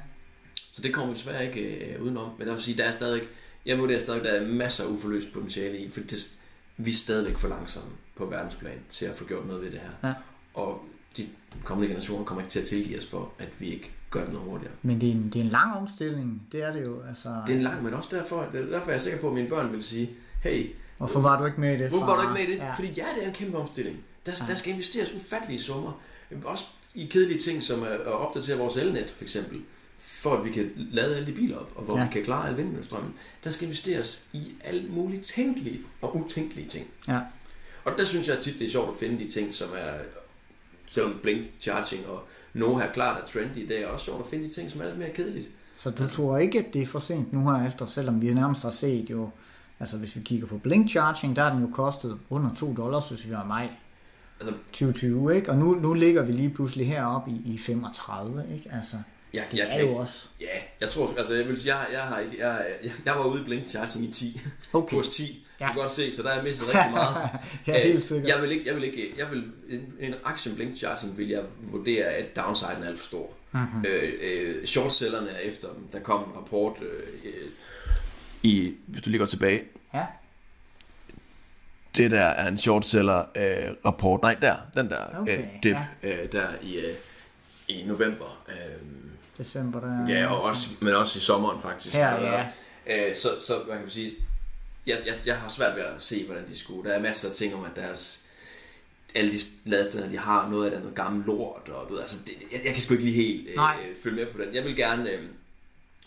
Så det kommer vi desværre ikke øh, udenom. Men der vil sige, der er stadig, jeg vurderer stadig, der er masser af uforløst potentiale i, for det, vi er stadigvæk for langsomme på verdensplan til at få gjort noget ved det her. Ja. Og de kommende generationer kommer ikke til at tilgive os for, at vi ikke gør det noget hurtigere. Men det er, en, det er en lang omstilling, det er det jo. Altså, Det er en lang, men også derfor, det er derfor jeg er sikker på, at mine børn vil sige, hey, Hvorfor var du ikke med i det? Hvorfor var du ikke med i det? Ja. Fordi ja, det er en kæmpe omstilling. Der, Ja. der skal investeres ufattelige summer. Også i kedelige ting, som at opdatere vores elnet, for eksempel. For at vi kan lade alle de biler op, og hvor Ja. vi kan klare al vindmøllestrømmen. Der skal investeres i alle mulige tænkelige og utænkelige ting. Ja. Og der synes jeg tit, det er sjovt at finde de ting, som er, selvom blink charging og Noha klart er trendy i dag, er også sjovt at finde de ting, som er lidt mere kedeligt. Så du tror ikke, at det er for sent nu her efter, selvom vi nærmest har set jo, altså hvis vi kigger på Blink Charging, der er den jo kostet under 2 dollars, hvis vi var i maj Altså, 2020, ikke? Og nu, nu ligger vi lige pludselig heroppe i, i 35, ikke? Altså, jeg, det jeg, er kan jo også... ja, jeg tror, altså jeg vil sige, jeg, jeg, har ikke, jeg, jeg, jeg var ude i blink charging i 10. Okay, kurs 10. Ja. Ja. Du kan godt se, så der er jeg mistet rigtig meget. jeg er helt Øh, sikker. Jeg vil ikke, jeg vil ikke, jeg vil, en, en aktie blink charting vil jeg vurdere, at downsiden er alt for stor. Mhm. Øh, øh, shortsellerne er efter dem. Der kom en rapport øh, øh, i, hvis du lige går tilbage. Ja. Det der er en shortseller øh, rapport. Nej, der, den der Okay, øh, dip, øh, der i, øh, i november. Øh, December, der Ja, og også, men også i sommeren faktisk. Her, ja. Øh, så, så man kan sige, jeg, jeg, jeg har svært ved at se, hvordan de skulle. Der er masser af ting om, at deres alle de ladestænder, de har, noget af det er noget gammelt lort, og du ved, altså, det, jeg, jeg kan sgu ikke lige helt øh, Nej. følge med på den. Jeg vil gerne øh,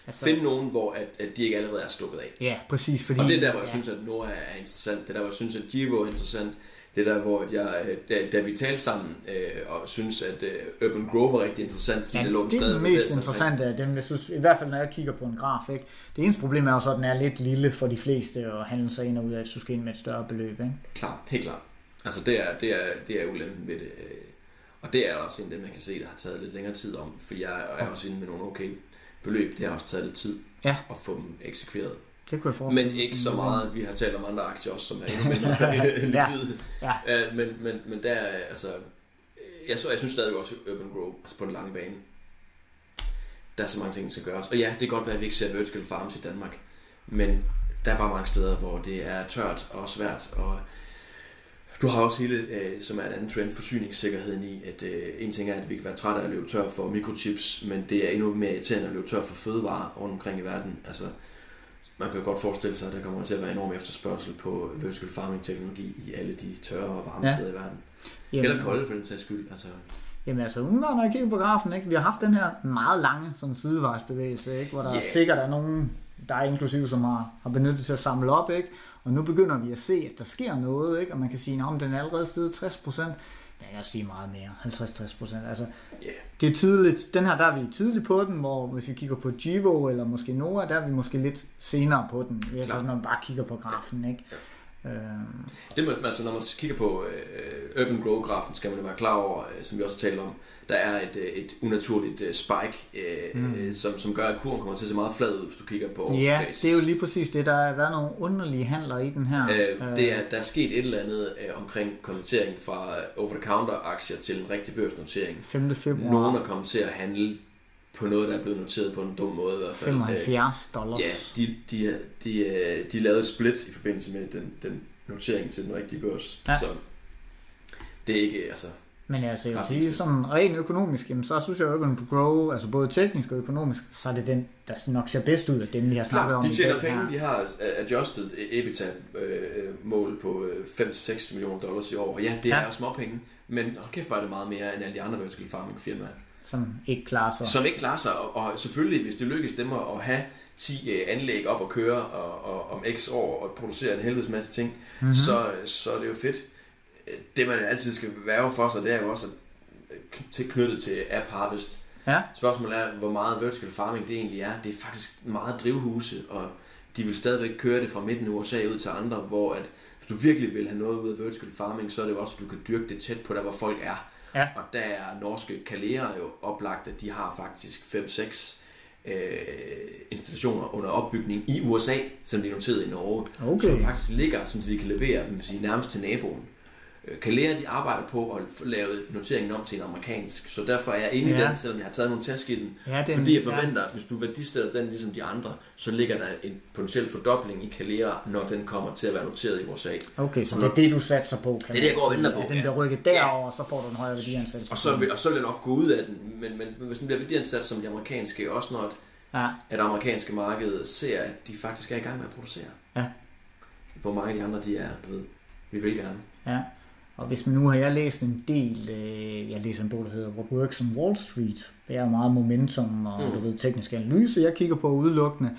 altså, finde nogen, hvor at, at de ikke allerede er stukket af. Ja, præcis, fordi... Og det er der, hvor jeg ja. synes, at Nora er interessant. Det er der, hvor jeg synes, at Givo er interessant. Det er der, hvor jeg, øh, da, da vi talte sammen, øh, og synes, at øh, Urban Grove var rigtig interessant, fordi Ja, det lå det er stadig ved mest interessante af dem, jeg synes, i hvert fald når jeg kigger på en graf. Ikke? Det eneste problem er jo så, at den er lidt lille for de fleste at handle sig ind og ud af, skal ind med et større beløb. Ikke? Klart, helt klart. Altså det er, det er, det er ulempen ved det. øh, Og det er også en af dem, man kan se, der har taget lidt længere tid om. For jeg er også inde med nogle okay beløb. Det har også taget lidt tid Ja. at få dem eksekveret. Det kunne jeg forestille Men ikke så meget. Vi har talt om andre aktier også, som er endnu mindre Ja. likvide. Ja. Øh, Men, men, men der er altså... øh, Jeg, så, jeg synes stadigvæk også, at Urban Grove, altså på den lange bane, der er så mange ting, der skal gøres. Og ja, det kan godt være, at vi ikke ser vertical farms i Danmark, men der er bare mange steder, hvor det er tørt og svært, og du har også hele, øh, som er en anden trend, forsyningssikkerheden i, at øh, en ting er, at vi kan være trætte af at løbe tør for mikrochips, men det er endnu mere irriterende at løbe tør for fødevarer rundt omkring i verden. Altså, man kan godt forestille sig, at der kommer til at være enorm efterspørgsel på vertical farming teknologi i alle de tørre og varme Ja. steder i verden. Jamen, Eller kolde for den sags skyld. Altså, Jamen altså, når jeg kigger på grafen, ikke? vi har haft den her meget lange sådan sidevejsbevægelse, ikke? hvor der yeah. Sikkert er nogen, der er inklusive, som har, har benyttet til at samle op, ikke? og nu begynder vi at se, at der sker noget, ikke? og man kan sige, at den er allerede steget 60 procent, jeg kan sige meget mere, 50-60 procent. Altså, ja. det er tidligt, den her, der er vi tidligt på den, hvor hvis vi kigger på Givo eller måske Nora, der er vi måske lidt senere på den, Klart. når man bare kigger på grafen. Ikke? Øhm, Det må, altså, når man kigger på øh, Urban Grow-grafen, skal man jo være klar over, øh, som vi også talte om, der er et, øh, et unaturligt øh, spike, øh, mm. som, som gør, at kurven kommer til at se meget flad ud, hvis du kigger på ja, det er jo lige præcis det. Der har været nogle underlige handler i den her. Øh, det er, der er sket et eller andet øh, omkring konvertering fra over-the-counter-aktier til en rigtig børsnotering. 5. februar. Nogen er kommet til at handle på noget, der er blevet noteret på en dum måde i hvert fald. Øh, 75 dollars. Ja, de, de, de, øh, de lavede et split i forbindelse med den, den notering til den rigtige børs. Ja. Så det er ikke, altså... Men altså, jeg vil sige, sådan rent økonomisk, jamen, så synes jeg, at Urban Grow, altså både teknisk og økonomisk, så er det den, der nok ser bedst ud af dem, vi har snakket Klar, om de tjener penge, her. de har adjusted EBITDA-mål på øh, 5-6 millioner dollars i år. Og ja, det Ja. er småpenge, men hold kæft, var det meget mere end alle de andre vertical farming firmaer. Som ikke klarer sig. Som ikke klarer sig, og, selvfølgelig, hvis det lykkes dem at have 10 øh, anlæg op og køre og, og, om x år og producere en helvedes masse ting, Mhm. mm-hmm. så, så er det jo fedt. Det man altid skal være for sig, det er jo også at- tilknyttet til App Harvest. Ja, Spørgsmålet er, hvor meget vertical farming det egentlig er. Det er faktisk meget drivhuse, og de vil stadigvæk køre det fra midten af USA ud til andre, hvor at hvis du virkelig vil have noget ud af vertical farming, så er det jo også, at du kan dyrke det tæt på der, hvor folk er. Ja. Og der er norske kalerer jo oplagt, at de har faktisk 5-6 øh, installationer under opbygning i USA, som de er noteret i Norge, Okay. som faktisk ligger, som de kan levere sige, nærmest til naboen. Øh, Kalera, de arbejder på at få lavet noteringen om til en amerikansk, så derfor er jeg inde i Ja. den, selvom jeg har taget nogle tæsk i den. Ja, den- fordi jeg ja. forventer, at hvis du værdisætter den ligesom de andre, så ligger der en potentiel fordobling i Kalera, når den kommer til at være noteret i USA. Okay, så det er det, du satser på, kan Det er det, jeg går og venter på, At den ja. bliver rykket derover, så får du en højere værdiansættelse. Og så, vil, og så vil jeg nok gå ud af den, men, men, men hvis den bliver værdiansat som de amerikanske, også når Ja, at amerikanske marked ser, at de faktisk er i gang med at producere. Ja. Hvor mange af de andre de er, du ved, vi vil gerne. ja. Og hvis man nu har jeg læst en del, øh, jeg læser en bog, der hedder What Works on Wall Street. Det er meget momentum og Mm. du ved, teknisk analyse, jeg kigger på udelukkende.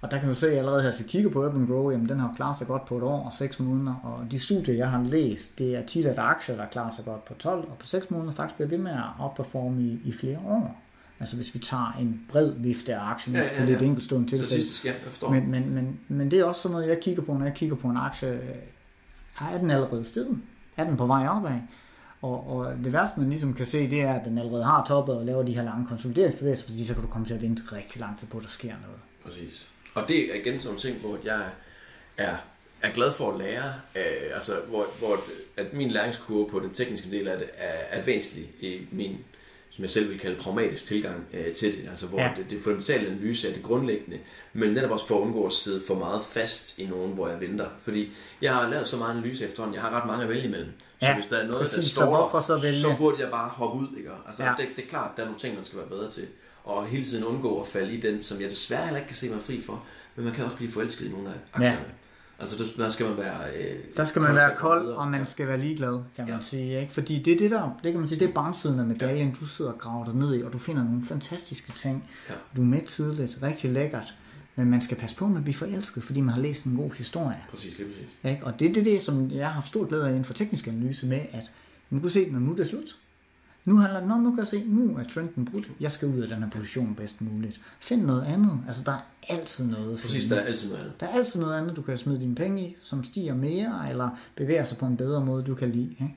Og der kan du se allerede her, hvis vi kigger på Urban Grow, jamen den har klaret sig godt på et år og 6 måneder. Og de studier, jeg har læst, det er tit, at aktier, der klarer sig godt på 12 og på 6 måneder, faktisk bliver ved med at outperforme i, i flere år. Altså hvis vi tager en bred vifte af aktier, Ja, ja, ja, et enkeltstående tilfælde. Ja. Men, men, men, men det er også sådan noget, jeg kigger på, når jeg kigger på en aktie. Er den allerede steget? Er den på vej opad? Og, og det værste, man ligesom kan se, det er, at den allerede har toppet og laver de her lange konsolideringsbevægelser, fordi så kan du komme til at vente rigtig lang tid på, at der sker noget. Præcis. Og det er igen sådan en ting, hvor jeg er, er glad for at lære, øh, altså hvor, hvor at min læringskurve på den tekniske del af det er, er væsentlig i min, som jeg selv vil kalde pragmatisk tilgang øh, til det, altså hvor ja. Det, det fundamentale analyse er det grundlæggende, men netop også for at undgå at sidde for meget fast i nogen, hvor jeg venter. Fordi jeg har lavet så meget analyse efterhånden, jeg har ret mange at vælge imellem. Så Ja, hvis der er noget, der præcis. Så står så vælge? så burde jeg bare hoppe ud. Ikke? Altså. Ja. det, det er klart, der er nogle ting, man skal være bedre til. Og hele tiden undgå at falde i den, som jeg desværre heller ikke kan se mig fri for. Men man kan også blive forelsket i nogle af aktierne. Ja. Altså, det- der skal man være... Øh, Der skal man være kold kold, videre. og man Ja. skal være ligeglad, kan man Ja. sige. Ikke? Fordi det er det der, det kan man sige, det er bagsiden af medaljen, du sidder og graver dig ned i, og du finder nogle fantastiske ting. Ja. Du er med tidligt, rigtig lækkert. Men man skal passe på med at blive forelsket, fordi man har læst en god historie. Præcis, lige præcis. Ikke? Og det er det, det, som jeg har haft stor glæde af inden for teknisk analyse med, at nu kan du se, når nu er det slut. Nu handler det om, nu kan jeg se, nu er trenden brudt. Jeg skal ud af den her position bedst muligt. Find noget andet. Altså, der er altid noget. Præcis, der er altid noget andet. Der er altid noget andet, du kan smide dine penge i, som stiger mere, eller bevæger sig på en bedre måde, du kan lide. Ikke?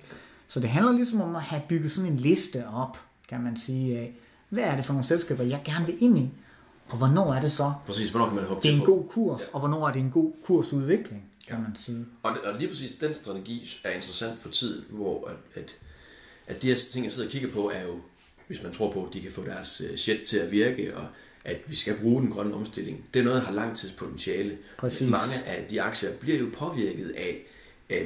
Så det handler ligesom om at have bygget sådan en liste op, kan man sige, af, hvad er det for nogle selskaber, jeg gerne vil ind i, og hvornår er det så, Præcis, hvornår kan man hoppe det er en på? god kurs, og hvornår er det en god kursudvikling, kan Ja. man sige. Og, og lige præcis den strategi er interessant for tiden, hvor at, at, at de her ting, jeg sidder og kigger på, er jo, hvis man tror på, at de kan få deres øh, shit til at virke, og at vi skal bruge den grønne omstilling. Det er noget, der har langtidspotentiale. Præcis. Mange af de aktier bliver jo påvirket af,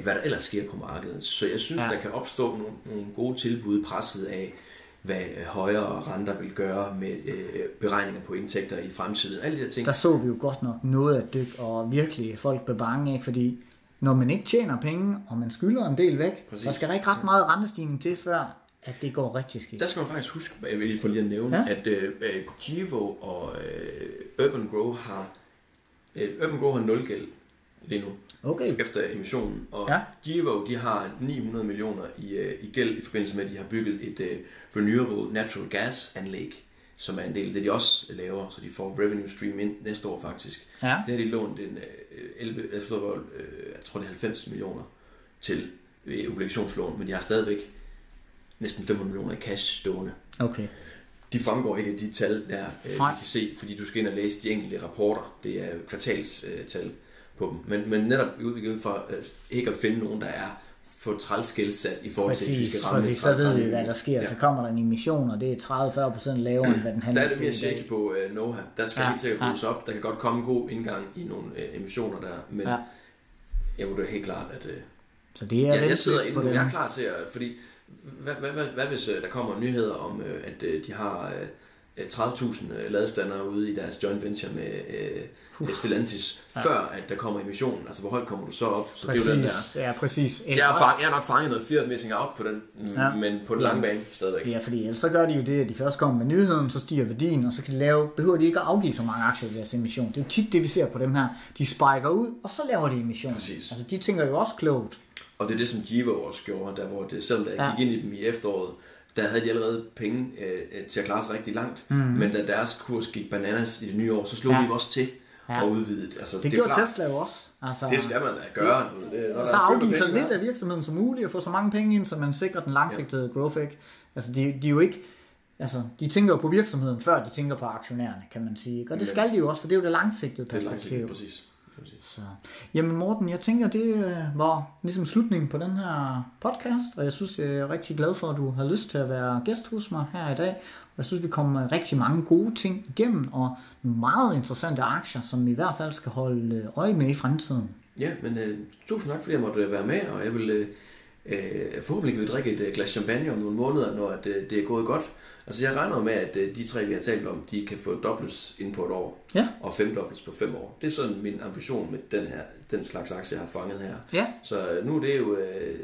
hvad der ellers sker på markedet. Så jeg synes, ja. Ja. der kan opstå nogle, nogle gode tilbud presset af, hvad øh, højere renter vil gøre med øh, beregninger på indtægter i fremtiden. Alle de her ting. Der så vi jo godt nok noget af dyk, og virkelig folk blev bange, ikke? fordi når man ikke tjener penge, og man skylder en del væk, Præcis. Så skal der ikke ret meget rentestigning til, før at det går rigtig skidt. Der skal man faktisk huske, jeg vil lige få lige at nævne, ja. At øh, øh, Givo og øh, Urban Grow har øh, Urban Grow har nul gæld lige nu, Okay. efter emissionen. Og Ja. Givo, de har 900 millioner i, øh, i gæld i forbindelse med, at de har bygget et øh, renewable natural gas anlæg, som er en del af det, de også laver, så de får revenue stream ind næste år faktisk. Ja. Det har de lånt en øh, 11, jeg, forstår, øh, jeg tror det er 90 millioner til øh, obligationslån, men de har stadigvæk næsten 500 millioner i cash stående. Okay. De fremgår ikke af de tal, der øh, vi kan se, fordi du skal ind og læse de enkelte rapporter. Det er kvartalstal øh, tal på dem. Men, men netop ud fra øh, ikke at finde nogen, der er for trælskældsat i forhold til, at vi Præcis, skal ramme præcis. Så ved vi, hvad der sker. Ja. Så kommer der en emission, og det er 30-40% lavere, end hvad den Der handler er det mere shaky på uh, Noha. Der skal ja, Ja, helt sikkert ja. bruges op. Der kan godt komme en god indgang i nogle uh, emissioner der, men ja. Ja. jeg vurderer helt klart, at uh, Så det er jeg, jeg sidder på inde nu. Jeg er klar til at, fordi hvad, hvad, hvad, hvad hvis uh, der kommer nyheder om, uh, at uh, de har uh, 30.000 ladestandere ude i deres joint venture med uh, Stellantis, ja. før at der kommer emissionen? Altså, hvor højt kommer du så op? Så det er jo den der. Præcis, ja, præcis. Jeg er, fang, jeg er nok fanget noget fear missing out på den, ja. Ja. men på den lange bane stadigvæk. Ja, fordi ellers så gør de jo det, at de først kommer med nyheden, så stiger værdien, og så kan de lave, behøver de ikke at afgive så mange aktier i deres emission. Det er jo tit det, vi ser på dem her. De spiker ud, og så laver de emission. Præcis. Altså, de tænker jo også klogt. Og det er det, som Givo også gjorde, der hvor det, selvom der Ja. ja. gik ind i dem i efteråret, der havde de allerede penge øh, øh, til at klare sig rigtig langt. Mm. Men da deres kurs gik bananas i det nye år, så slog Ja. de også til. ja. og udvidet. Altså, det, det gjorde klart, Tesla jo også. Altså, det skal man da gøre. Det, og så afgive så lidt af virksomheden som muligt, og få så mange penge ind, så man sikrer den langsigtede ja. growth. Ikke? Altså, de, de er jo ikke, altså, de tænker jo på virksomheden, før de tænker på aktionærerne, kan man sige. Og det skal de jo også, for det er jo det langsigtede perspektiv. Det er langsigtet, præcis. Så. Jamen Morten, jeg tænker, det øh, var ligesom slutningen på den her podcast, og jeg synes, jeg er rigtig glad for, at du har lyst til at være gæst hos mig her i dag. Og jeg synes, vi kommer rigtig mange gode ting igennem, og nogle meget interessante aktier, som vi i hvert fald skal holde øh, øje med i fremtiden. Ja, men uh, tusind tak, fordi jeg måtte være med, og jeg vil uh, forhåbentlig kan vi drikke et glas champagne om nogle måneder, når det, det er gået godt. Altså jeg regner med, at øh, de tre, vi har talt om, de kan få dobles inden på et år, ja. og femdobles på fem år. Det er sådan min ambition med den her, den slags aktie, jeg har fanget her. Ja. Så øh, nu er det jo øh,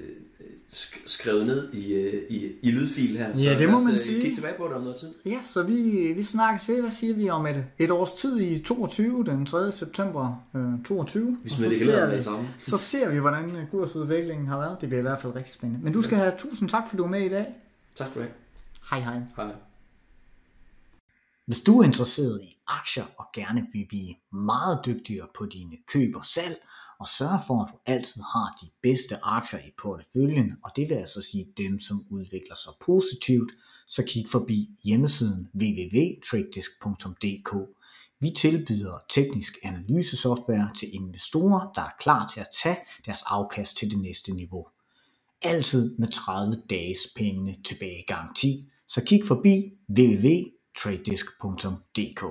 skrevet ned i, øh, i, i lydfil her. Ja, så det må man sige. Kig tilbage på det om noget tid. Ja, så vi, vi snakkes ved, hvad siger vi om et, et års tid i 22, den 3. september øh, 22. Vi smider det hele med sammen. Så ser vi, hvordan kursudviklingen har været. Det bliver i hvert fald rigtig spændende. Men du skal have tusind tak, for du er med i dag. Tak skal du have. Hej hej. Hej. Hvis du er interesseret i aktier og gerne vil blive meget dygtigere på dine køb og salg, og sørge for, at du altid har de bedste aktier i porteføljen, og det vil altså sige dem, som udvikler sig positivt, så kig forbi hjemmesiden www.tradedesk.dk. Vi tilbyder teknisk analysesoftware til investorer, der er klar til at tage deres afkast til det næste niveau. Altid med 30 dages pengene tilbage garanti. Så kig forbi www.tradedesk.dk.